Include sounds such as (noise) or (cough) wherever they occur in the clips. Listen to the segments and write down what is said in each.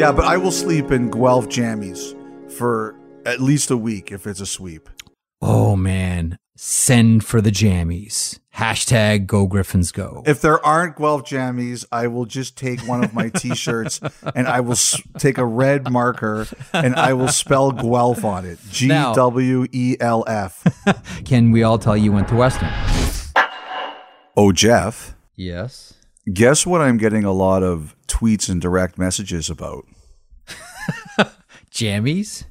Yeah, but I will sleep in Guelph jammies for at least a week if it's a sweep. Oh man, send for the jammies. Hashtag Go Gryphons Go. If there aren't Guelph jammies, I will just take one of my (laughs) T-shirts and I will s- take a red marker and I will spell Guelph on it. (laughs) G W E L F. (laughs) Can we all tell you went to Western? Oh, Jeff, Yes. guess what? I'm getting a lot of tweets and direct messages about (laughs) Jammies?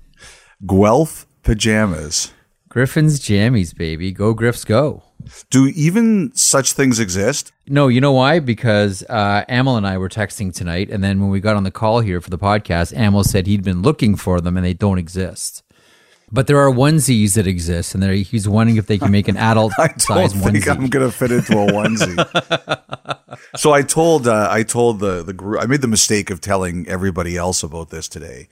Guelph pajamas. Gryphons jammies, baby. Go Griffs go. Do even such things exist? No, you know why? Because uh, Amel and I were texting tonight, and then when we got on the call here for the podcast, Amel said he'd been looking for them and they don't exist. But there are onesies that exist, and he's wondering if they can make an (laughs) adult I don't size think onesie. I'm gonna fit into a onesie. (laughs) so I told uh, I told the the group I made the mistake of telling everybody else about this today,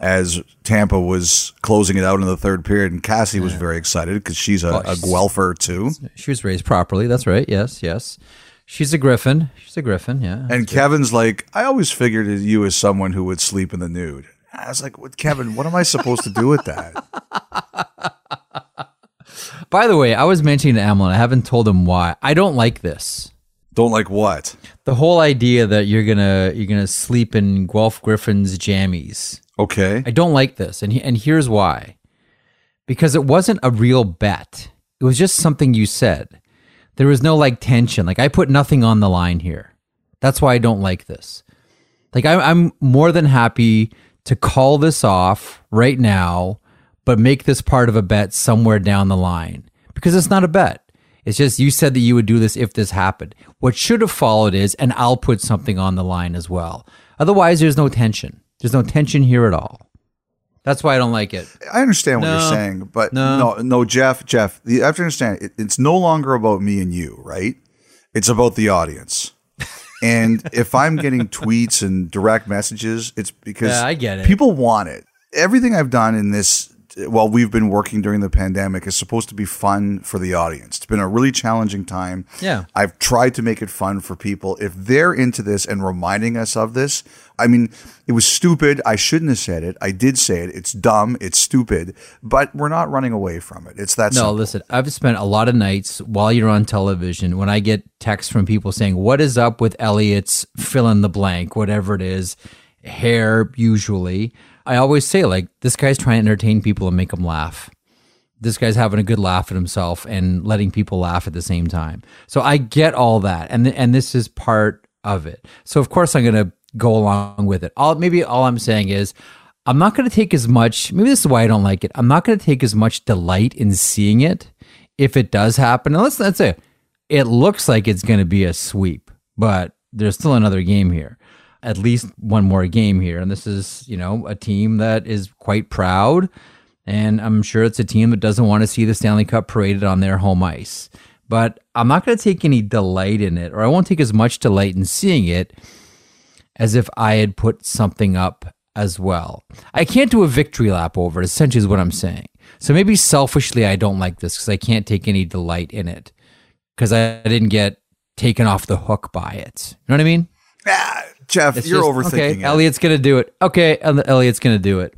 as Tampa was closing it out in the third period, and Cassie was very excited because she's a, a Guelpher too, She was raised properly. That's right. Yes, yes. She's a griffin. She's a griffin. Yeah. and Kevin's like, I always figured you as someone who would sleep in the nude. I was like, what, Kevin, what am I supposed to do with that? (laughs) By the way, I was mentioning to and I haven't told him why. I don't like this. Don't like what? The whole idea that you're gonna you're gonna sleep in Guelph Gryphon's jammies. Okay, I don't like this, and he, and here's why. Because it wasn't a real bet. It was just something you said. There was no like tension. Like I put nothing on the line here. That's why I don't like this. Like I'm, I'm more than happy to call this off right now, but make this part of a bet somewhere down the line because it's not a bet. It's just you said that you would do this if this happened. What should have followed is, and I'll put something on the line as well. Otherwise, there's no tension. There's no tension here at all. That's why I don't like it. I understand what No. you're saying, but No. no, no, Jeff, Jeff, you have to understand. It, it's no longer about me and you, right? It's about the audience. And if I'm getting tweets and direct messages, it's because Yeah, I get it. People want it. Everything I've done in this while we've been working during the pandemic is supposed to be fun for the audience. It's been a really challenging time. Yeah. I've tried to make it fun for people. If they're into this and reminding us of this, I mean, it was stupid. I shouldn't have said it. I did say it. It's dumb. It's stupid, but we're not running away from it. It's that No, simple. listen, I've spent a lot of nights while you're on television when I get texts from people saying, What is up with Elliot's fill in the blank, whatever it is, hair, usually. I always say, like, this guy's trying to entertain people and make them laugh. This guy's having a good laugh at himself and letting people laugh at the same time. So I get all that. And, th- and this is part of it. So, of course, I'm going to go along with it. All, maybe all I'm saying is, I'm not going to take as much, maybe this is why I don't like it. I'm not going to take as much delight in seeing it if it does happen. And let's, let's say it looks like it's going to be a sweep, but there's still another game here, at least one more game here. And this is, you know, a team that is quite proud. And I'm sure it's a team that doesn't want to see the Stanley Cup paraded on their home ice. But I'm not going to take any delight in it, or I won't take as much delight in seeing it as if I had put something up as well. I can't do a victory lap over it, essentially, is what I'm saying. So maybe selfishly, I don't like this because I can't take any delight in it because I didn't get taken off the hook by it. You know what I mean? Ah, Jeff, It's you're just, overthinking okay, it. Elliot's going to do it. Okay, Elliot's going to do it.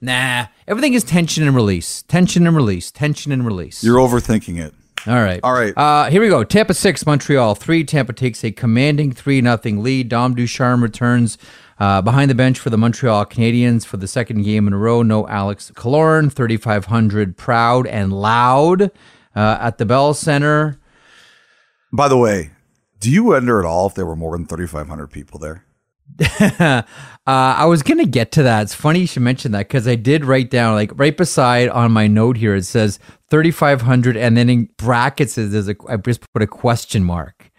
Nah, everything is tension and release. Tension and release. Tension and release. You're overthinking it. All right. All right. Uh, here we go. Tampa 6, Montreal 3. Tampa takes a commanding 3 nothing lead. Dom Ducharme returns uh, behind the bench for the Montreal Canadiens for the second game in a row. No Alex Killorn, 3,500 proud and loud uh, at the Bell Center. By the way, do you wonder at all if there were more than 3,500 people there? (laughs) Uh, I was gonna get to that. It's funny you should mention that because I did write down like right beside on my note here. It says thirty five hundred, and then in brackets is there's a I just put a question mark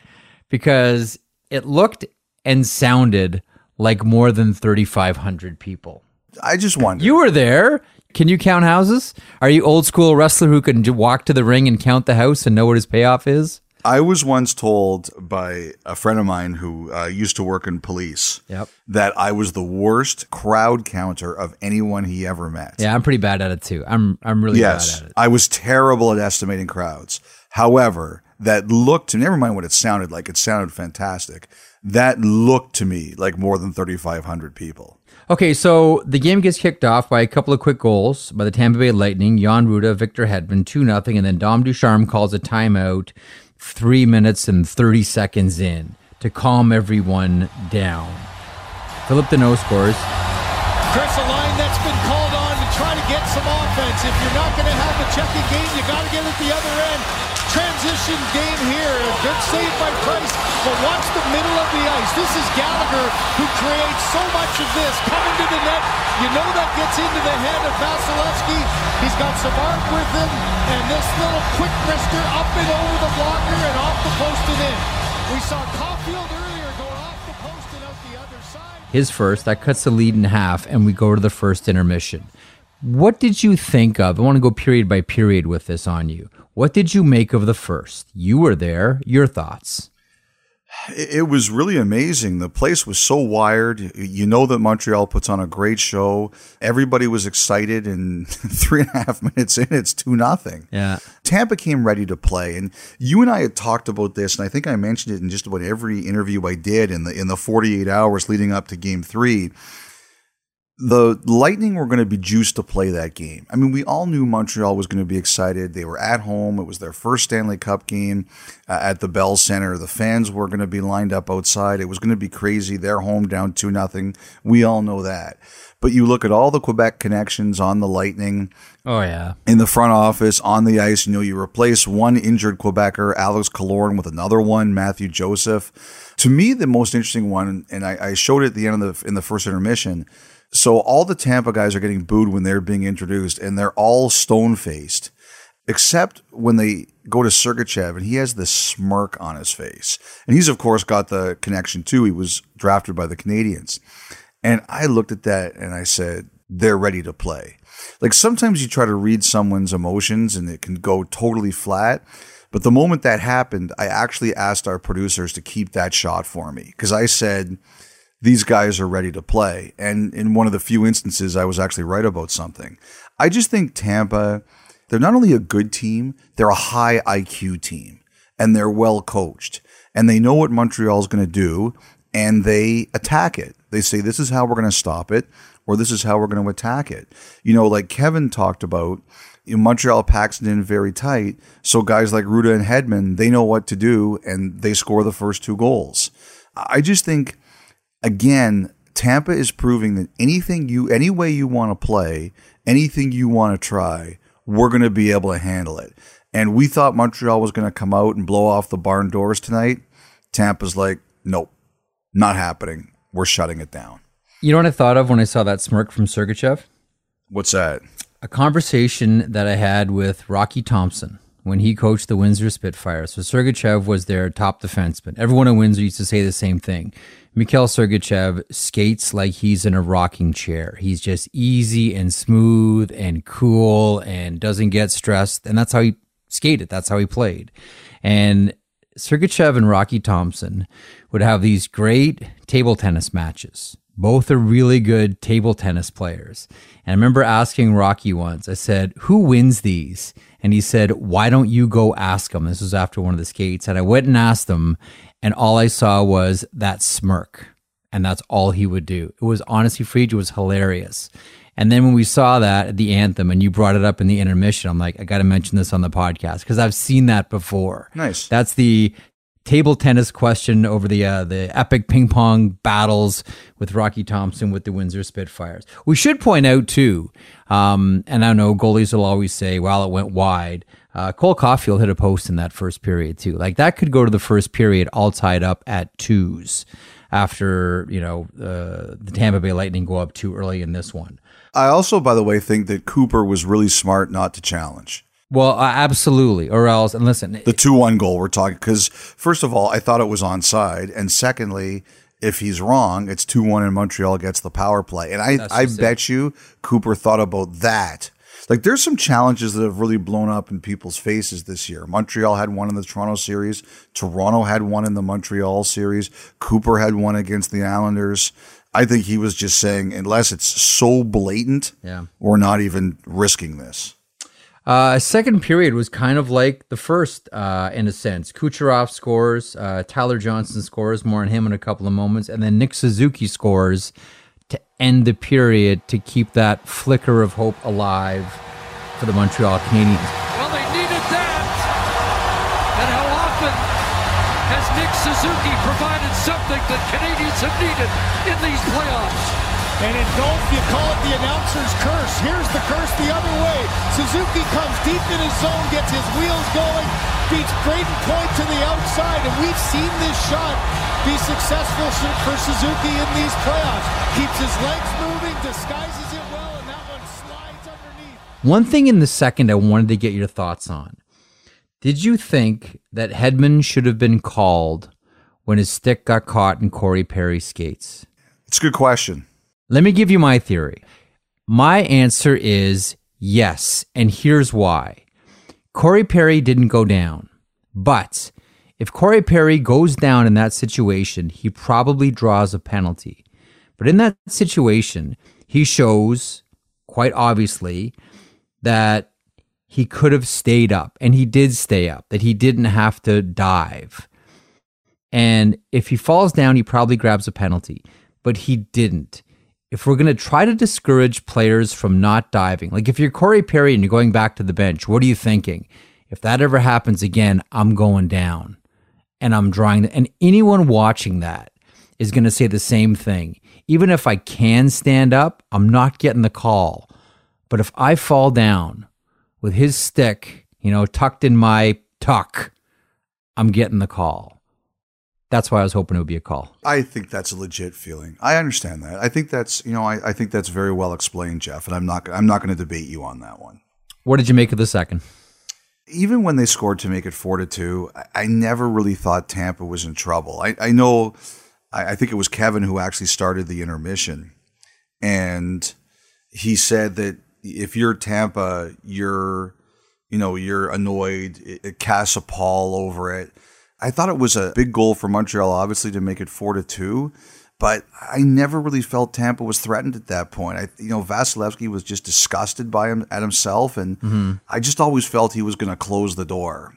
because it looked and sounded like more than thirty five hundred people. I just wonder. You were there. Can you count houses? Are you old school wrestler who can walk to the ring and count the house and know what his payoff is? I was once told by a friend of mine who uh, used to work in police Yep. that I was the worst crowd counter of anyone he ever met. Yeah, I'm pretty bad at it too. I'm I'm really Yes, bad at it. I was terrible at estimating crowds. However, that looked to never mind what it sounded like. It sounded fantastic. That looked to me like more than 3,500 people. Okay, so the game gets kicked off by a couple of quick goals by the Tampa Bay Lightning, Jan Rutta, Victor Hedman, 2 0, and then Dom Ducharme calls a timeout three minutes and 30 seconds in to calm everyone down. Phillip Danault scores. Chris, a line that's been called on to try to get some offense. If you're not going to have the checking game, you got to get at the other end. Transition game here. A good save by Price, but watch the middle of the ice. This is Gallagher who creates so much of this coming to the net. You know that gets into the head of Vasilevskiy. He's got Savard with him, and this little quick wrister up and over the blocker and off the post and in. We saw Caufield earlier go off the post and out the other side. His first, that cuts the lead in half, and we go to the first intermission. What did you think of? I want to go period by period with this on you. What did you make of the first? You were there. Your thoughts? It was really amazing. The place was so wired. You know that Montreal puts on a great show. Everybody was excited, and (laughs) three and a half minutes in, it's two nothing. Yeah. Tampa came ready to play, and you and I had talked about this, and I think I mentioned it in just about every interview I did in the in the forty eight hours leading up to Game Three the Lightning were going to be juiced to play that game. I mean, we all knew Montreal was going to be excited. They were at home. It was their first Stanley Cup game uh, at the Bell Center. The fans were going to be lined up outside. It was going to be crazy. They're home down 2 nothing. We all know that. But you look at all the Quebec connections on the Lightning. Oh, yeah. In the front office, on the ice, you know, you replace one injured Quebecer, Alex Killorn, with another one, Mathieu Joseph. To me, the most interesting one, and I, I showed it at the end of the in the first intermission – so all the Tampa guys are getting booed when they're being introduced, and they're all stone faced, except when they go to Sergachev, and he has this smirk on his face. And he's, of course, got the connection too. He was drafted by the Canadiens. And I looked at that and I said, they're ready to play. Like sometimes you try to read someone's emotions and it can go totally flat. But the moment that happened, I actually asked our producers to keep that shot for me because I said, these guys are ready to play. And in one of the few instances, I was actually right about something. I just think Tampa, they're not only a good team, they're a high IQ team and they're well coached and they know what Montreal is going to do and they attack it. They say, this is how we're going to stop it or this is how we're going to attack it. You know, like Kevin talked about, Montreal packs it in very tight. So guys like Rutta and Hedman, they know what to do and they score the first two goals. I just think again, Tampa is proving that anything you, any way you want to play, anything you want to try, we're going to be able to handle it. And we thought Montreal was going to come out and blow off the barn doors tonight. Tampa's like, nope, not happening. We're shutting it down. You know what I thought of when I saw that smirk from Sergachev? What's that? A conversation that I had with Rocky Thompson when he coached the Windsor Spitfires. So Sergachev was their top defenseman. Everyone in Windsor used to say the same thing. Mikhail Sergachev skates like he's in a rocking chair. He's just easy and smooth and cool and doesn't get stressed. And that's how he skated. That's how he played. And Sergachev and Rocky Thompson would have these great table tennis matches. Both are really good table tennis players. And I remember asking Rocky once, I said, Who wins these? And he said, Why don't you go ask them? This was after one of the skates. And I went and asked him. And all I saw was that smirk. And that's all he would do. It was honestly, Fried, it was hilarious. And then when we saw that at the anthem and you brought it up in the intermission, I'm like, I got to mention this on the podcast because I've seen that before. Nice. That's the table tennis question over the uh, the epic ping pong battles with Rocky Thompson with the Windsor Spitfires. We should point out too, um, and I know goalies will always say, "Well, it went wide." Uh, Cole Caufield hit a post in that first period too. Like that could go to the first period all tied up at twos after you know uh, the Tampa Bay Lightning go up too early in this one. I also, by the way, think that Cooper was really smart not to challenge. Well, uh, absolutely. Or else, and listen, the two-one goal we're talking because first of all, I thought it was onside, and secondly, if he's wrong, it's two-one, and Montreal gets the power play. And I, I bet you Cooper thought about that like there's some challenges that have really blown up in people's faces this year. Montreal had one in the Toronto series. Toronto had one in the Montreal series. Cooper had one against the Islanders. I think he was just saying, unless it's so blatant, yeah. we're not even risking this. Uh, second period was kind of like the first, uh, in a sense. Kucherov scores, uh, Tyler Johnson scores, more on him in a couple of moments, and then Nick Suzuki scores to end the period to keep that flicker of hope alive for the Montreal Canadiens. Well, they needed that. And how often has Nick Suzuki provided something that Canadiens have needed in these playoffs? And in golf, you call it the announcer's curse. Here's the curse the other way. Suzuki comes deep in his zone, gets his wheels going, beats Brayden Point to the outside, and we've seen this shot be successful for Suzuki in these playoffs. Keeps his legs moving, disguises it well, and that one slides underneath. One thing in the second I wanted to get your thoughts on. Did you think that Hedman should have been called when his stick got caught in Corey Perry's skates? It's a good question. Let me give you my theory. My answer is yes, and here's why. Corey Perry didn't go down, but if Corey Perry goes down in that situation, he probably draws a penalty. But in that situation, he shows quite obviously that he could have stayed up, and he did stay up, that he didn't have to dive. And if he falls down, he probably grabs a penalty, but he didn't if we're going to try to discourage players from not diving, like if you're Corey Perry and you're going back to the bench, what are you thinking? If that ever happens again, I'm going down and I'm drawing. The, and anyone watching that is going to say the same thing. Even if I can stand up, I'm not getting the call. But if I fall down with his stick, you know, tucked in my tuck, I'm getting the call. That's why I was hoping it would be a call. I think that's a legit feeling. I understand that. I think that's you know I, I think that's very well explained, Jeff. And I'm not I'm not going to debate you on that one. What did you make of the second? Even when they scored to make it four to two, I, I never really thought Tampa was in trouble. I, I know, I, I think it was Kevin who actually started the intermission, and he said that if you're Tampa, you're, you know, you're annoyed. It, it casts a pall over it. I thought it was a big goal for Montreal, obviously, to make it four to two. But I never really felt Tampa was threatened at that point. I, you know, Vasilevskiy was just disgusted by him at himself, and mm-hmm. I just always felt he was going to close the door.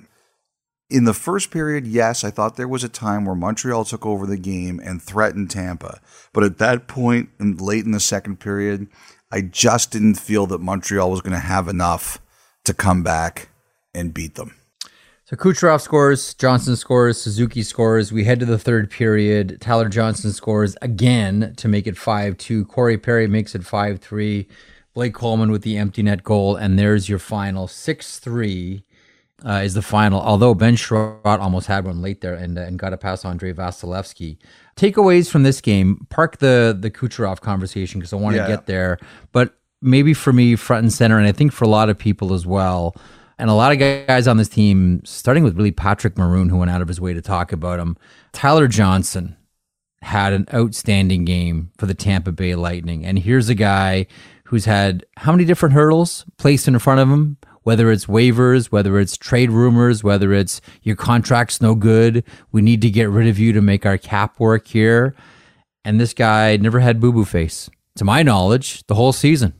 In the first period, yes, I thought there was a time where Montreal took over the game and threatened Tampa. But at that point, and late in the second period, I just didn't feel that Montreal was going to have enough to come back and beat them. So Kucherov scores, Johnson scores, Suzuki scores. We head to the third period. Tyler Johnson scores again to make it 5 2. Corey Perry makes it 5 3. Blake Coleman with the empty net goal. And there's your final 6 3 uh, is the final. Although Ben Chiarot almost had one late there and, uh, and got a pass Andrei Vasilevskiy. Takeaways from this game park the, the Kucherov conversation because I want to yeah. get there. But maybe for me, front and center, and I think for a lot of people as well and a lot of guys on this team, starting with really Patrick Maroon, who went out of his way to talk about him. Tyler Johnson had an outstanding game for the Tampa Bay Lightning. And here's a guy who's had how many different hurdles placed in front of him? Whether it's waivers, whether it's trade rumors, whether it's your contract's no good, we need to get rid of you to make our cap work here. And this guy never had boo boo face, to my knowledge, the whole season.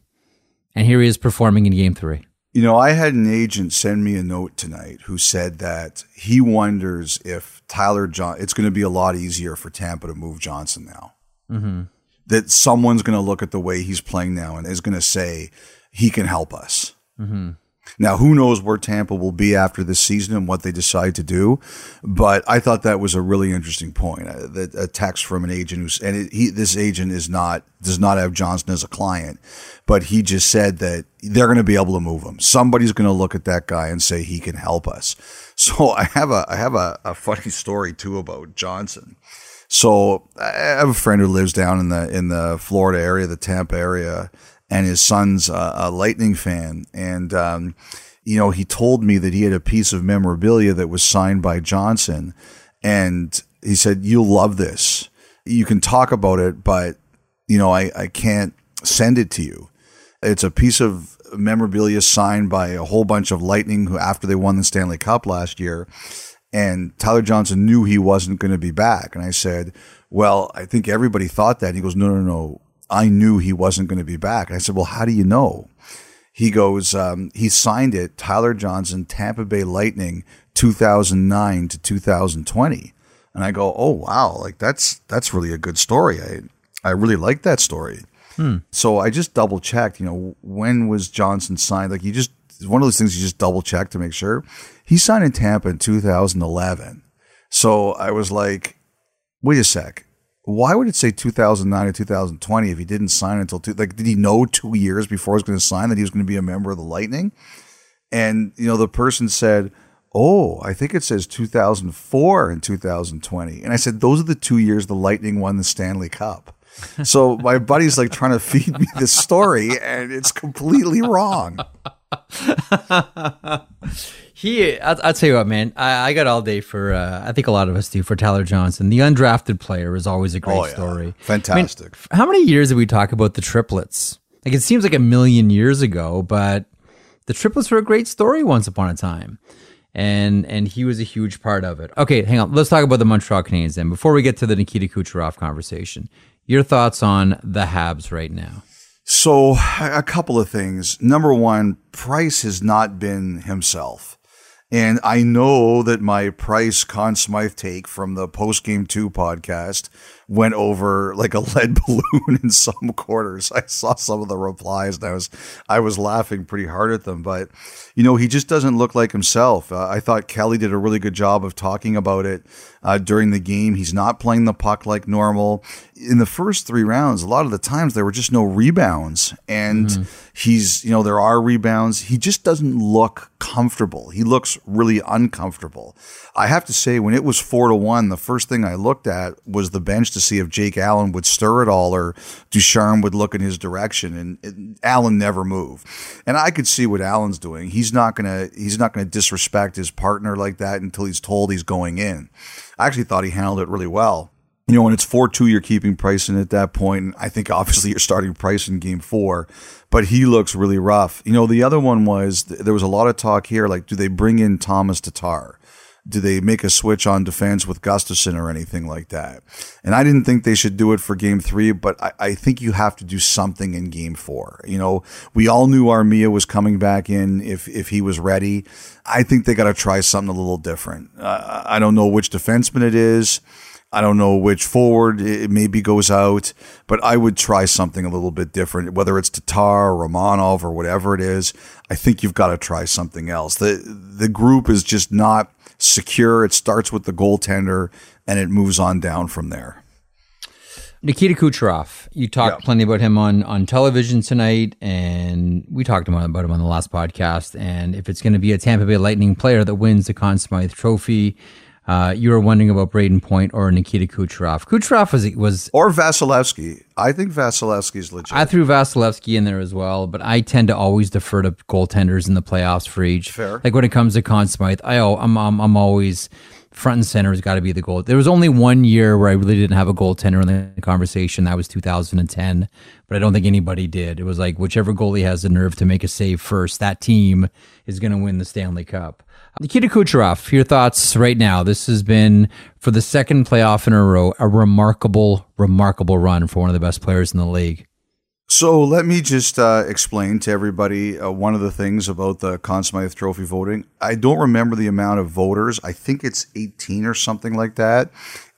And here he is performing in game three. You know, I had an agent send me a note tonight who said that he wonders if Tyler John, it's going to be a lot easier for Tampa to move Johnson now. Mm-hmm. That someone's going to look at the way he's playing now and is going to say he can help us. Mm-hmm. Now, who knows where Tampa will be after this season and what they decide to do? But I thought that was a really interesting point. Uh, that a text from an agent who's and it, he this agent is not does not have Johnson as a client, but he just said that they're going to be able to move him. Somebody's going to look at that guy and say he can help us. (laughs) So I have a I have a, a funny story too about Johnson. So I have a friend who lives down in the in the Florida area, the Tampa area and his son's a, a Lightning fan. And, um, you know, he told me that he had a piece of memorabilia that was signed by Johnson. And he said, You'll love this. You can talk about it, but, you know, I, I can't send it to you. It's a piece of memorabilia signed by a whole bunch of Lightning who, after they won the Stanley Cup last year. And Tyler Johnson knew he wasn't going to be back. And I said, Well, I think everybody thought that. And he goes, No, no, no. I knew he wasn't going to be back. I said, well, how do you know? He goes, um, he signed it, Tyler Johnson, Tampa Bay Lightning, 2009 to 2020. And I go, oh wow, like that's that's really a good story. I I really like that story. So I just double checked. You know, when was Johnson signed? Like you just one of those things you just double check to make sure. He signed in Tampa in 2011. So I was like, wait a sec. Why would it say 2009 to 2020 if he didn't sign until two? Like, did he know two years before he was going to sign that he was going to be a member of the Lightning? And you know, the person said, "Oh, I think it says 2004 and 2020." And I said, "Those are the two years the Lightning won the Stanley Cup." So my buddy's like trying to feed me this story, and it's completely wrong. He, I'll, I'll tell you what, man. I, I got all day for. Uh, I think a lot of us do for Tyler Johnson. The undrafted player is always a great Oh, yeah. story. Fantastic. I mean, how many years did we talk about the triplets? Like it seems like a million years ago, but the triplets were a great story once upon a time, and and he was a huge part of it. Okay, hang on. Let's talk about the Montreal Canadiens then. Before we get to the Nikita Kucherov conversation, your thoughts on the Habs right now? So, a couple of things. Number one, Price has not been himself. And I know that my Price Conn Smythe take from the post game two podcast went over like a (laughs) lead balloon in some quarters. I saw some of the replies and I was I was laughing pretty hard at them. But you know, he just doesn't look like himself. Uh, I thought Kelly did a really good job of talking about it uh, during the game. He's not playing the puck like normal. In the first three rounds, a lot of the times there were just no rebounds, and he's you know there are rebounds. He just doesn't look comfortable. He looks really uncomfortable. I have to say, when it was four to one, the first thing I looked at was the bench to see if Jake Allen would stir at all or Ducharme would look in his direction, and, Allen never moved. And I could see what Allen's doing. He's not gonna he's not gonna disrespect his partner like that until he's told he's going in. I actually thought he handled it really well. You know, when it's 4 2, you're keeping Price in at that point. And I think (laughs) obviously you're starting Price in game four, but he looks really rough. You know, the other one was there was a lot of talk here like, do they bring in Tomas Tatar? Do they make a switch on defense with Gustafsson or anything like that? And I didn't think they should do it for game three, but I, I think you have to do something in game four. You know, we all knew Armia was coming back in if, if he was ready. I think they got to try something a little different. Uh, I don't know which defenseman it is. I don't know which forward it maybe goes out, but I would try something a little bit different, whether it's Tatar or Romanov or whatever it is. I think you've got to try something else. The the group is just not secure. It starts with the goaltender and it moves on down from there. Nikita Kucherov, you talked Yeah. plenty about him on, on television tonight, and we talked about, about him on the last podcast. And if it's going to be a Tampa Bay Lightning player that wins the Conn Smythe Trophy, uh, you were wondering about Brayden Point or Nikita Kucherov. Kucherov was was Or Vasilevskiy. I think Vasilevskiy's legit. I threw Vasilevskiy in there as well, but I tend to always defer to goaltenders in the playoffs for each. Fair. Like when it comes to Conn Smythe, I oh, I'm, I'm I'm always front and center has got to be the goal. There was only one year where I really didn't have a goaltender in the conversation. That was 2010, but I don't think anybody did. It was like whichever goalie has the nerve to make a save first, that team is going to win the Stanley Cup. Nikita Kucherov, your thoughts right now. This has been for the second playoff in a row, a remarkable, remarkable run for one of the best players in the league. So let me just uh, explain to everybody uh, one of the things about the Conn Smythe Trophy voting. I don't remember the amount of voters. I think it's 18 or something like that.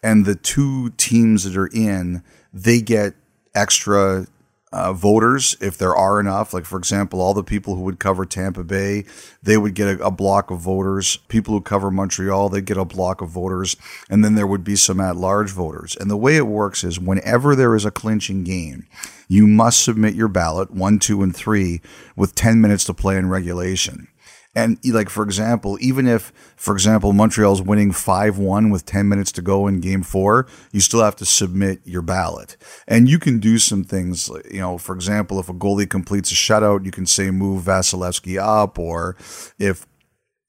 And the two teams that are in, they get extra uh, voters if there are enough. Like, for example, all the people who would cover Tampa Bay, they would get a, a block of voters. People who cover Montreal, they'd get a block of voters. And then there would be some at large voters. And the way it works is whenever there is a clinching game, you must submit your ballot, one, two, and three, with 10 minutes to play in regulation. And like for example, even if, for example, Montreal's winning five one with ten minutes to go in Game Four, you still have to submit your ballot. And you can do some things. You know, for example, if a goalie completes a shutout, you can say move Vasilevskiy up, or if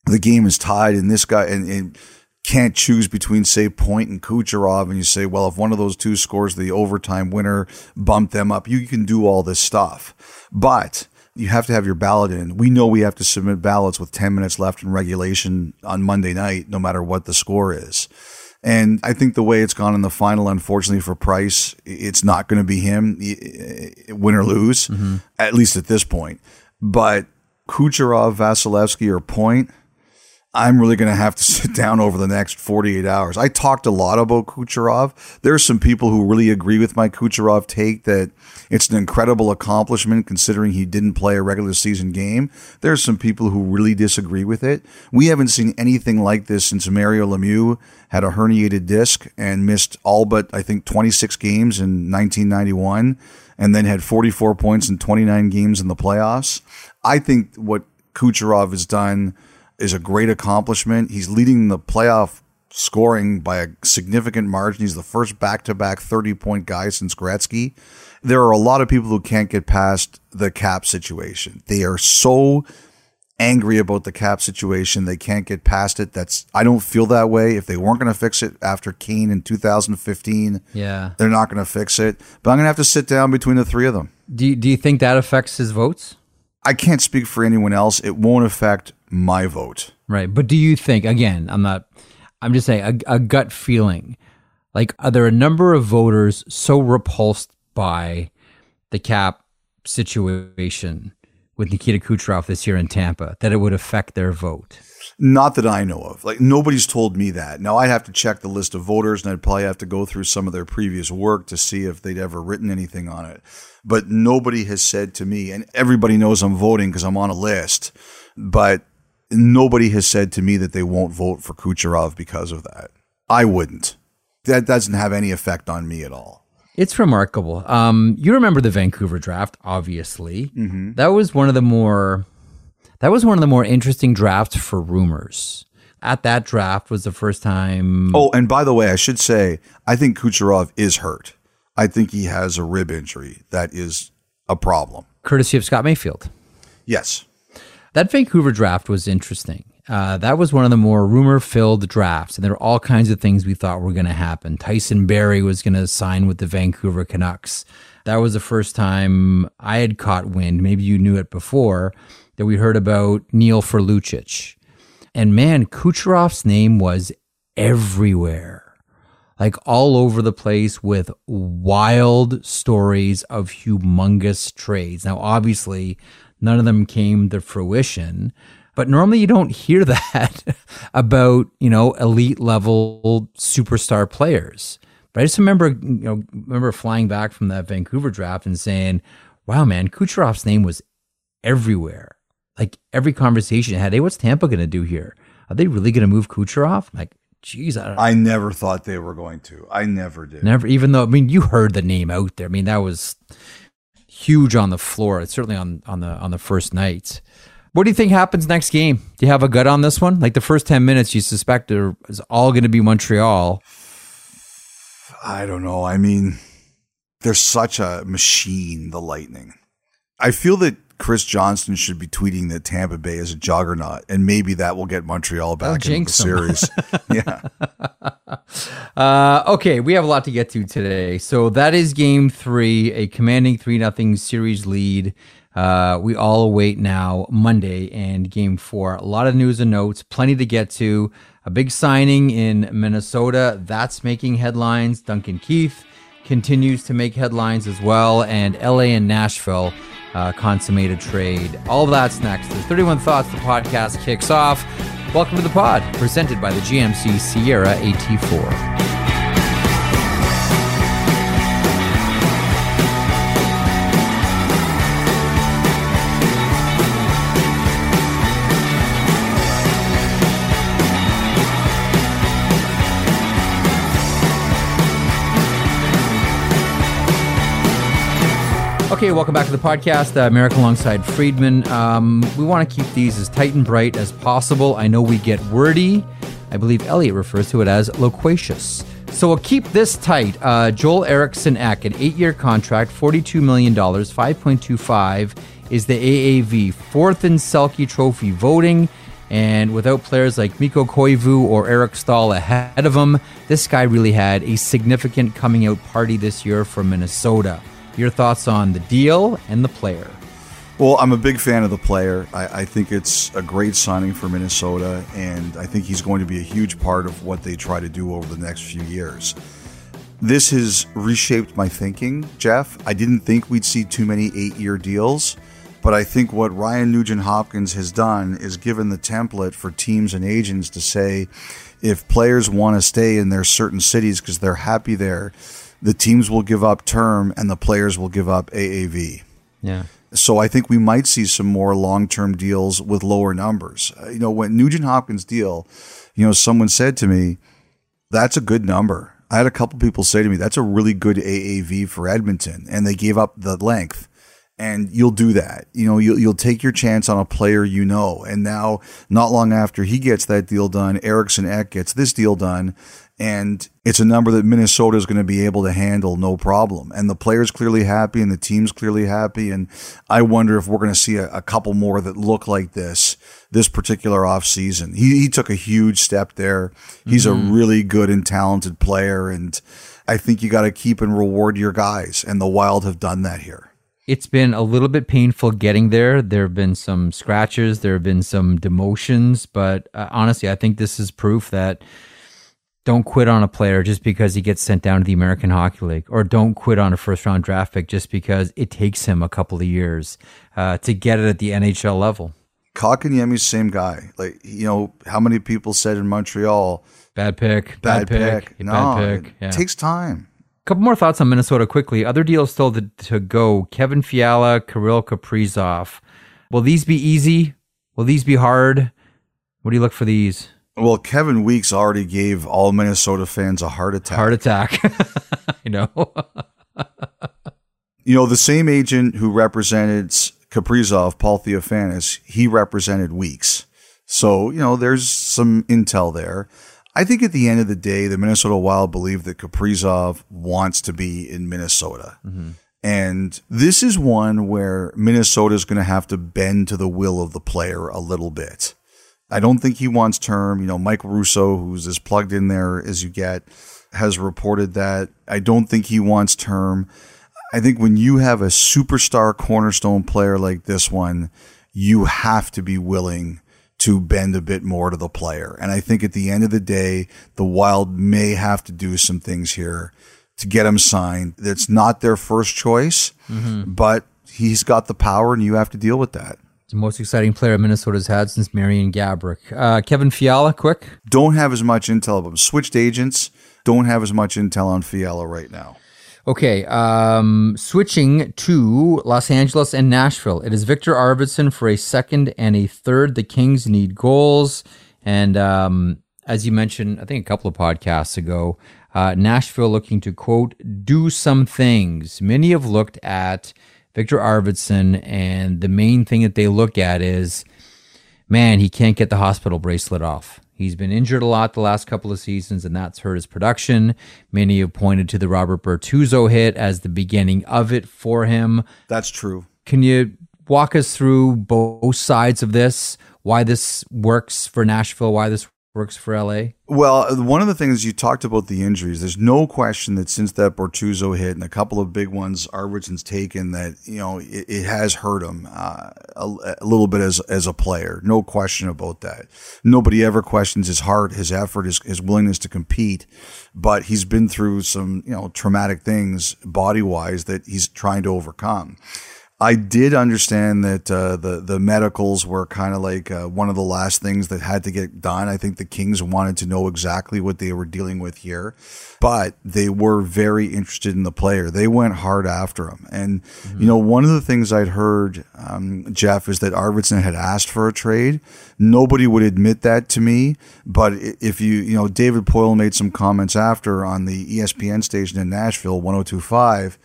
the game is tied and this guy and, and can't choose between say Point and Kucherov, and you say, well, if one of those two scores the overtime winner, bump them up. You can do all this stuff, but you have to have your ballot in. We know we have to submit ballots with 10 minutes left in regulation on Monday night, no matter what the score is. And I think the way it's gone in the final, unfortunately for Price, it's not going to be him, win or lose, mm-hmm. at least at this point. But Kucherov, Vasilevskiy, or Point, I'm really going to have to (laughs) sit down over the next 48 hours. I talked a lot about Kucherov. There's some people who really agree with my Kucherov take that it's an incredible accomplishment considering he didn't play a regular season game. There's some people who really disagree with it. We haven't seen anything like this since Mario Lemieux had a herniated disc and missed all but, I think, 26 games in 1991 and then had 44 points in 29 games in the playoffs. I think what Kucherov has done is a great accomplishment. He's leading the playoff scoring by a significant margin. He's the first back to back 30 point guy since Gretzky. There are a lot of people who can't get past the cap situation. They are so angry about the cap situation. They can't get past it. That's I don't feel that way. If they weren't going to fix it after Kane in 2015, Yeah. they're not going to fix it. But I'm going to have to sit down between the three of them. Do you, do you think that affects his votes? I can't speak for anyone else. It won't affect my vote. Right. But do you think, again, I'm not, I'm just saying a, a gut feeling. Like, are there a number of voters so repulsed by the cap situation with Nikita Kucherov this year in Tampa that it would affect their vote? Not that I know of. Like nobody's told me that. Now I'd have to check the list of voters and I'd probably have to go through some of their previous work to see if they'd ever written anything on it. But nobody has said to me, and everybody knows I'm voting because I'm on a list, but nobody has said to me that they won't vote for Kucherov because of that. I wouldn't. That doesn't have any effect on me at all. It's remarkable. Um, you remember the Vancouver draft, obviously. That was one of the more that was one of the more interesting drafts for rumors. At that draft was the first time. Oh, and by the way, I should say, I think Kucherov is hurt. I think he has a rib injury that is a problem. courtesy of Scott Mayfield. Yes. That Vancouver draft was interesting. Uh, that was one of the more rumor filled drafts, and there were all kinds of things we thought were going to happen. Tyson Barrie was going to sign with the Vancouver Canucks. That was the first time I had caught wind. Maybe you knew it before that we heard about Neal for Lucic. And man, Kucherov's name was everywhere like all over the place with wild stories of humongous trades. Now, obviously, none of them came to fruition, but normally you don't hear (laughs) that about, you know, elite level superstar players. But I just remember, you know, remember flying back from that Vancouver draft and saying, wow, man, Kucherov's name was everywhere. Like every conversation I had, hey, what's Tampa going to do here? Are they really going to move Kucherov? Like, geez, I don't I never thought they were going to. I never did. Never, even though I mean, you heard the name out there. I mean, that was huge on the floor. It's certainly on on the on the first night. What do you think happens next game? Do you have a gut on this one? Like the first ten minutes, you suspect it is all going to be Montreal. I don't know. I mean, they're such a machine, the Lightning. I feel that Chris Johnston should be tweeting that Tampa Bay is a juggernaut, and maybe that will get Montreal back in the series. (laughs) (laughs) yeah. (laughs) Uh, okay, we have a lot to get to today. So that is game three, a commanding three nothing series lead. Uh, we all await now Monday and game four. A lot of news and notes, plenty to get to. A big signing in Minnesota that's making headlines. Duncan Keith continues to make headlines as well, and LA and Nashville uh, consummate a trade. All of that's next. There's 31 Thoughts. The podcast kicks off. Welcome to the pod, presented by the GMC Sierra AT4. Okay, welcome back to the podcast. Uh, America alongside Friedman. Um, we want to keep these as tight and bright as possible. I know we get wordy. I believe Elliot refers to it as loquacious. So we'll keep this tight. Uh, Joel Eriksson Ek, an eight year contract, $42 million, 5.25 is the AAV, fourth in Selke Trophy voting. And without players like Mikko Koivu or Eric Staal ahead of him, this guy really had a significant coming out party this year for Minnesota. Your thoughts on the deal and the player? Well, I'm a big fan of the player. I, I think it's a great signing for Minnesota, and I think he's going to be a huge part of what they try to do over the next few years. This has reshaped my thinking, Jeff. I didn't think we'd see too many eight year deals. But I think what Ryan Nugent Hopkins has done is given the template for teams and agents to say if players want to stay in their certain cities because they're happy there, the teams will give up term and the players will give up AAV. Yeah. So I think we might see some more long-term deals with lower numbers. Uh, you know, when Nugent Hopkins deal, you know, someone said to me, "That's a good number." I had a couple people say to me, "That's a really good AAV for Edmonton," and they gave up the length. And you'll do that. You know, you'll, you'll take your chance on a player you know. And now, not long after he gets that deal done, Eriksson Ek gets this deal done and it's a number that Minnesota is going to be able to handle no problem. And the player's clearly happy, and the team's clearly happy. And I wonder if we're going to see a, a couple more that look like this this particular offseason. He, he took a huge step there. He's mm-hmm. a really good and talented player, and I think you got to keep and reward your guys. And the Wild have done that here. It's been a little bit painful getting there. There have been some scratches, there have been some demotions, but uh, honestly, I think this is proof that don't quit on a player just because he gets sent down to the American Hockey League, or don't quit on a first round draft pick just because it takes him a couple of years uh, to get it at the NHL level. Kotkaniemi's same guy. Like you know, how many people said in Montreal, bad pick, bad, bad pick, pick. No, bad pick. Yeah. It takes time. A couple more thoughts on Minnesota quickly. Other deals still to, to go. Kevin Fiala, Kirill Kaprizov. Will these be easy? Will these be hard? What do you look for these? Well, Kevin Weekes already gave all Minnesota fans a heart attack. Heart attack. (laughs) you know. (laughs) you know, the same agent who represented Kaprizov, Paul Theofanous, he represented Weeks. So, you know, there's some intel there. I think at the end of the day, the Minnesota Wild believe that Kaprizov wants to be in Minnesota. Mm-hmm. And this is one where Minnesota is going to have to bend to the will of the player a little bit. I don't think he wants term. You know, Mike Russo, who's as plugged in there as you get, has reported that. I don't think he wants term. I think when you have a superstar cornerstone player like this one, you have to be willing to bend a bit more to the player. And I think at the end of the day, the Wild may have to do some things here to get him signed. That's not their first choice, mm-hmm. but he's got the power and you have to deal with that the most exciting player Minnesota's had since Marian Gaborik. Uh, Kevin Fiala, quick. Don't have as much intel of him. Switched agents. Don't have as much intel on Fiala right now. Okay, um, switching to Los Angeles and Nashville. It is Viktor Arvidsson for a second and a third. The Kings need goals. And um, as you mentioned, I think a couple of podcasts ago, uh, Nashville looking to, quote, do some things. Many have looked at Viktor Arvidsson, and the main thing that they look at is, man, he can't get the hospital bracelet off. He's been injured a lot the last couple of seasons, and that's hurt his production. Many have pointed to the Robert Bortuzzo hit as the beginning of it for him. That's true. Can you walk us through both sides of this? Why this works for Nashville? Why this works for LA? Well, one of the things you talked about the injuries, there's no question that since that Bortuzzo hit and a couple of big ones Arvidsson's taken, that you know it, it has hurt him uh, a, a, little bit as as a player. No question about that. Nobody ever questions his heart, his effort, his his willingness to compete, but he's been through some you know traumatic things body wise that he's trying to overcome. I did understand that uh, the the medicals were kind of like uh, one of the last things that had to get done. I think the Kings wanted to know exactly what they were dealing with here, but they were very interested in the player. They went hard after him, and mm-hmm. you know one of the things I'd heard um, Jeff is that Arvidsson had asked for a trade. Nobody would admit that to me, but if you you know David Poile made some comments after on the ESPN station in Nashville, 1025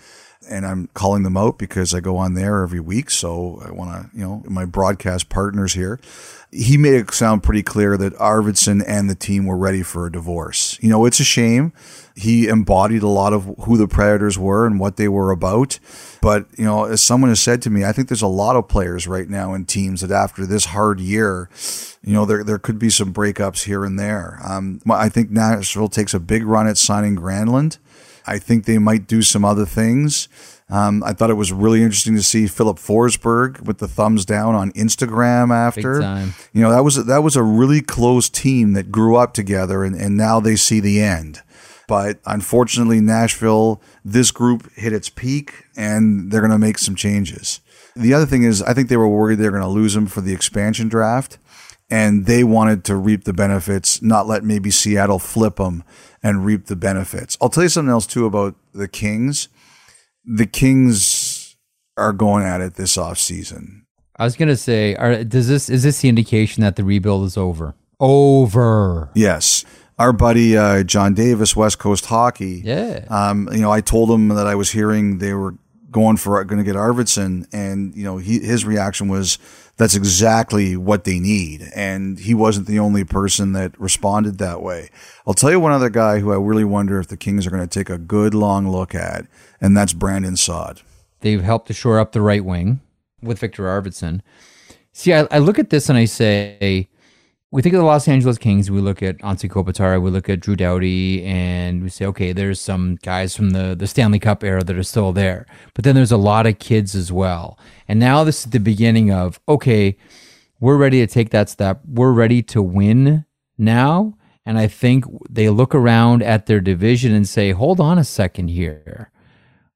and I'm calling them out because I go on there every week. So I want to, you know, my broadcast partners here. He made it sound pretty clear that Arvidsson and the team were ready for a divorce. You know, it's a shame. He embodied a lot of who the Predators were and what they were about. But, you know, as someone has said to me, I think there's a lot of players right now in teams that after this hard year, you know, there, there could be some breakups here and there. Um, I think Nashville takes a big run at signing Granlund. I think they might do some other things. Um, I thought it was really interesting to see Filip Forsberg with the thumbs down on Instagram after. You know, that was that was a really close team that grew up together, and, and now they see the end. But unfortunately, Nashville, this group hit its peak, and they're going to make some changes. The other thing is, I think they were worried they were going to lose him for the expansion draft, and they wanted to reap the benefits, not let maybe Seattle flip them and reap the benefits. I'll tell you something else too about the Kings. The Kings are going at it this offseason. I was gonna say, are, does this is this the indication that the rebuild is over? Over. Yes. Our buddy uh, John Davis, West Coast Hockey. Yeah. Um, you know, I told him that I was hearing they were going for going to get Arvidsson, and you know, he, his reaction was, "That's exactly what they need." And he wasn't the only person that responded that way. I'll tell you one other guy who I really wonder if the Kings are going to take a good long look at, and that's Brandon Saad. They've helped to shore up the right wing with Viktor Arvidsson. See, I, I look at this and I say, we think of the Los Angeles Kings. We look at Anze Kopitar, we look at Drew Doughty, and we say, okay, there's some guys from the, the Stanley Cup era that are still there. But then there's a lot of kids as well. And now this is the beginning of, okay, we're ready to take that step. We're ready to win now. And I think they look around at their division and say, hold on a second here.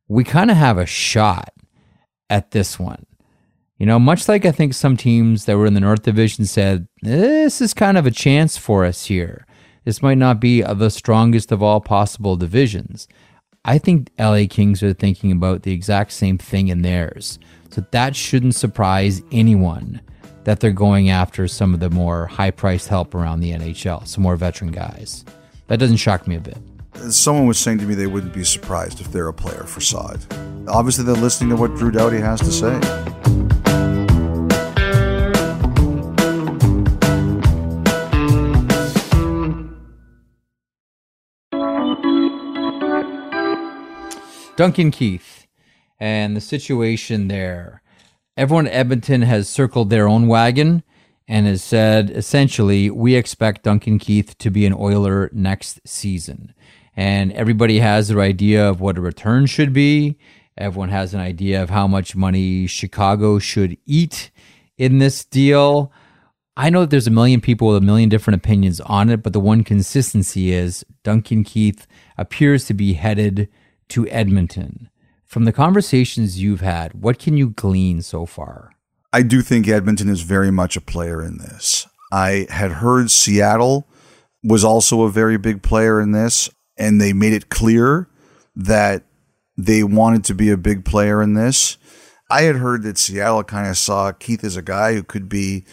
We kind of have a shot at this one. You know, much like I think some teams that were in the North Division said, this is kind of a chance for us here. This might not be the strongest of all possible divisions. I think LA Kings are thinking about the exact same thing in theirs. So that shouldn't surprise anyone that they're going after some of the more high priced help around the NHL, some more veteran guys. That doesn't shock me a bit. Someone was saying to me they wouldn't be surprised if they're a player for Saad. Obviously, they're listening to what Drew Doughty has to say. Duncan Keith and the situation there. Everyone at Edmonton has circled their own wagon and has said essentially, we expect Duncan Keith to be an Oiler next season. And everybody has their idea of what a return should be. Everyone has an idea of how much money Chicago should eat in this deal. I know that there's a million people with a million different opinions on it, but the one consistency is Duncan Keith appears to be headed to Edmonton. From the conversations you've had, what can you glean so far? I do think Edmonton is very much a player in this. I had heard Seattle was also a very big player in this, and they made it clear that they wanted to be a big player in this. I had heard that Seattle kind of saw Keith as a guy who could be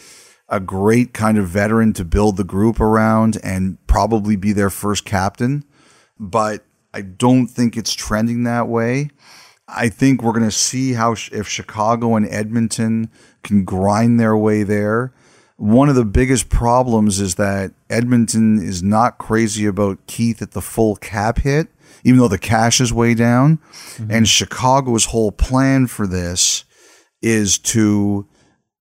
a great kind of veteran to build the group around and probably be their first captain. But I don't think it's trending that way. I think we're going to see how if Chicago and Edmonton can grind their way there. One of the biggest problems is that Edmonton is not crazy about Keith at the full cap hit, even though the cash is way down. Mm-hmm. And Chicago's whole plan for this is to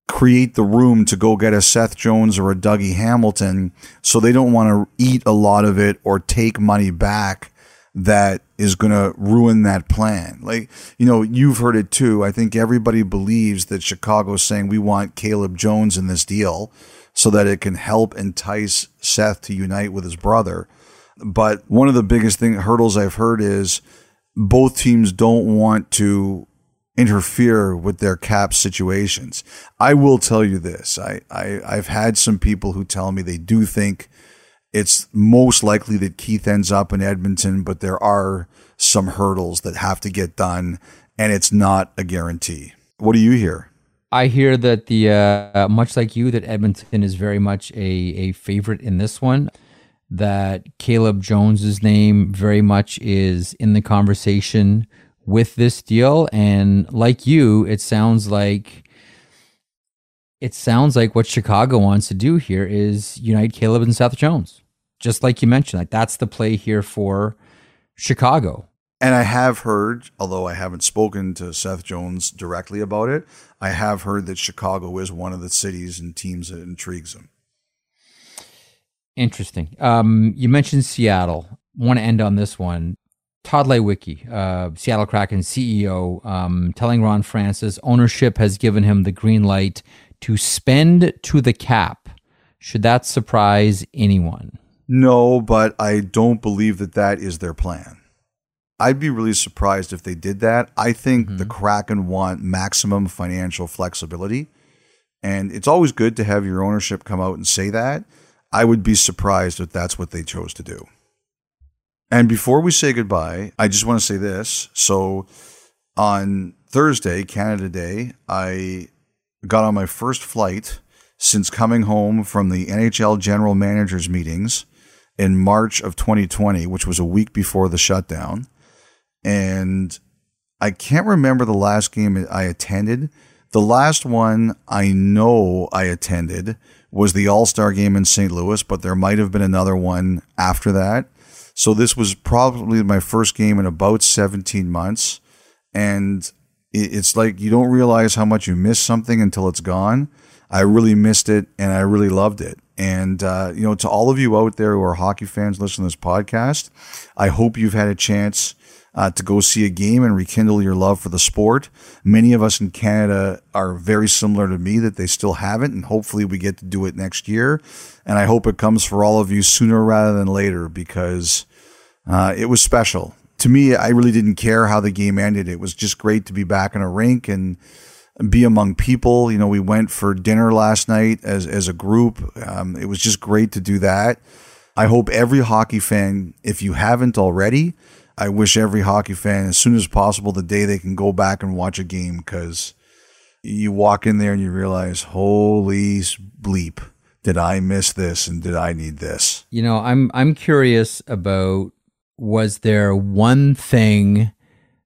create the room to go get a Seth Jones or a Dougie Hamilton. So they don't want to eat a lot of it or take money back that is going to ruin that plan. Like, you know, you've heard it too. I think everybody believes that Chicago's saying we want Caleb Jones in this deal so that it can help entice Seth to unite with his brother. But one of the biggest thing hurdles I've heard is both teams don't want to interfere with their cap situations. I will tell you this. I, I I've had some people who tell me they do think it's most likely that Keith ends up in Edmonton, but there are some hurdles that have to get done, and it's not a guarantee. What do you hear? I hear that the uh, much like you, that Edmonton is very much a a favorite in this one. That Caleb Jones's name very much is in the conversation with this deal, and like you, it sounds like it sounds like what Chicago wants to do here is unite Caleb and Seth Jones. Just like you mentioned, like that's the play here for Chicago. And I have heard, although I haven't spoken to Seth Jones directly about it, I have heard that Chicago is one of the cities and teams that intrigues him. Interesting. Um, you mentioned Seattle. Want to end on this one. Todd Leiweke, uh, Seattle Kraken CEO, um, telling Ron Francis ownership has given him the green light to spend to the cap. Should that surprise anyone? No, but I don't believe that that is their plan. I'd be really surprised if they did that. I think the mm-hmm. Kraken want maximum financial flexibility. And it's always good to have your ownership come out and say that. I would be surprised if that's what they chose to do. And before we say goodbye, I just want to say this. So on Thursday, Canada Day, I got on my first flight since coming home from the NHL general managers meetings in March of 2020, which was a week before the shutdown. And I can't remember the last game I attended. The last one I know I attended was the All Star game in St. Louis, but there might have been another one after that. So this was probably my first game in about 17 months. And it's like you don't realize how much you miss something until it's gone. I really missed it and I really loved it. And, uh, you know, to all of you out there who are hockey fans listening to this podcast, I hope you've had a chance uh, to go see a game and rekindle your love for the sport. Many of us in Canada are very similar to me that they still haven't, and hopefully we get to do it next year. And I hope it comes for all of you sooner rather than later because uh, it was special. To me, I really didn't care how the game ended. It was just great to be back in a rink and be among people. You know, we went for dinner last night as as a group. Um, it was just great to do that. I hope every hockey fan, if you haven't already, I wish every hockey fan as soon as possible the day they can go back and watch a game because you walk in there and you realize, holy bleep, did I miss this and did I need this? You know, I'm I'm curious about was there one thing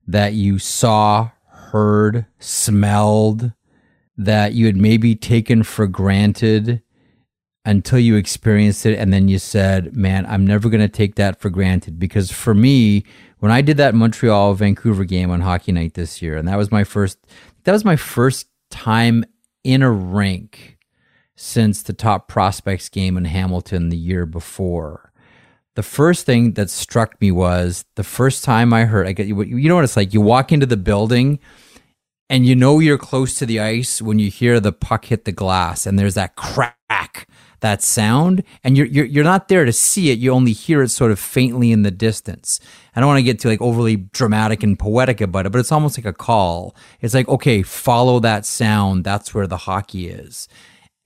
that you saw, heard, smelled that you had maybe taken for granted until you experienced it and then you said, "Man, I'm never going to take that for granted." Because for me, when I did that Montreal Vancouver game on hockey night this year, and that was my first that was my first time in a rink since the top prospects game in Hamilton the year before. The first thing that struck me was the first time I heard, I get you know what it's like. You walk into the building and you know you're close to the ice when you hear the puck hit the glass and there's that crack, that sound, and you're you're, you're not there to see it. You only hear it sort of faintly in the distance. I don't want to get too like overly dramatic and poetic about it, but it's almost like a call. It's like okay, follow that sound. That's where the hockey is.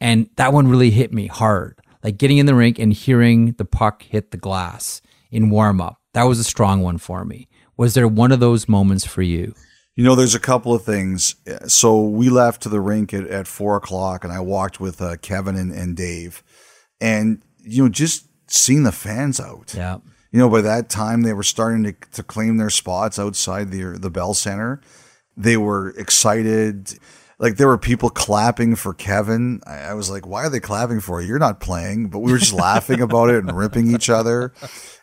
And that one really hit me hard. Like getting in the rink and hearing the puck hit the glass in warm up. That was a strong one for me. Was there one of those moments for you? You know, there's a couple of things. So we left to the rink at, at four o'clock, and I walked with uh, Kevin and, and Dave, and you know, just seeing the fans out. Yeah. You know, by that time they were starting to, to claim their spots outside the the Bell Center. They were excited. Like there were people clapping for Kevin. I, I was like, "Why are they clapping for you? You're not playing." But we were just laughing about it and ripping each other.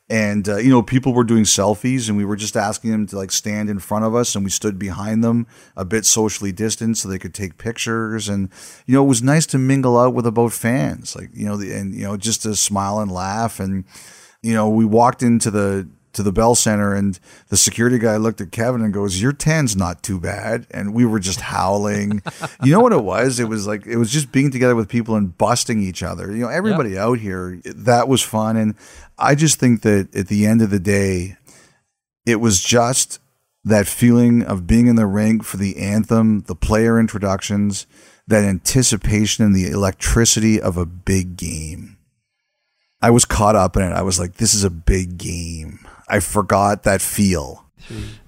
And uh, you know, people were doing selfies, and we were just asking them to like stand in front of us, and we stood behind them a bit socially distanced so they could take pictures. And you know, it was nice to mingle out with about fans, like you know, the, and you know, just to smile and laugh. And you know, we walked into the to the Bell Center, and the security guy looked at Kevin and goes, "Your tan's not too bad." And we were just howling. (laughs) you know what it was? It was like it was just being together with people and busting each other. You know, everybody out here that was fun, and I just think that at the end of the day, it was just that feeling of being in the rink for the anthem, the player introductions, that anticipation and the electricity of a big game. I was caught up in it. I was like, this is a big game. I forgot that feel.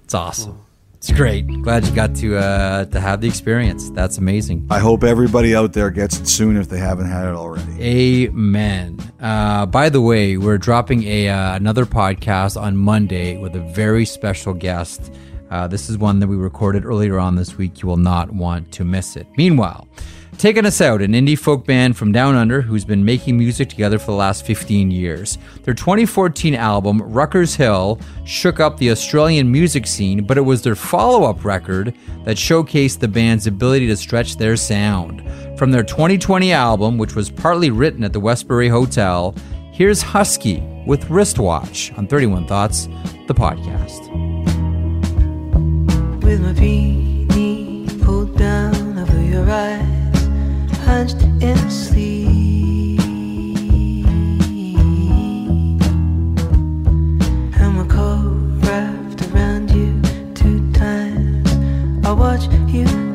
It's awesome. It's great. Glad you got to uh, to have the experience. That's amazing. I hope everybody out there gets it soon if they haven't had it already. Amen. Uh, by the way, we're dropping a uh, another podcast on Monday with a very special guest. Uh, this is one that we recorded earlier on this week. You will not want to miss it. Meanwhile, taking us out, an indie folk band from Down Under who's been making music together for the last 15 years. Their 2014 album, Ruckers Hill, shook up the Australian music scene, but it was their follow up record that showcased the band's ability to stretch their sound. From their 2020 album, which was partly written at the Westbury Hotel, here's Husky with Wristwatch on 31 Thoughts, the podcast. with my beanie pulled down over your eyes, in sleep. And wrapped around you two times. I watch you.